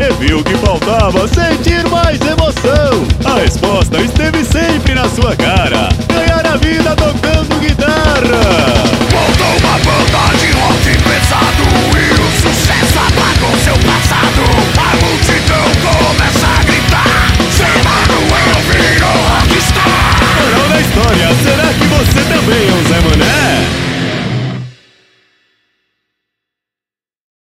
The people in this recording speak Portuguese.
e viu que faltava sentir mais emoção. A resposta esteve sempre na sua cara.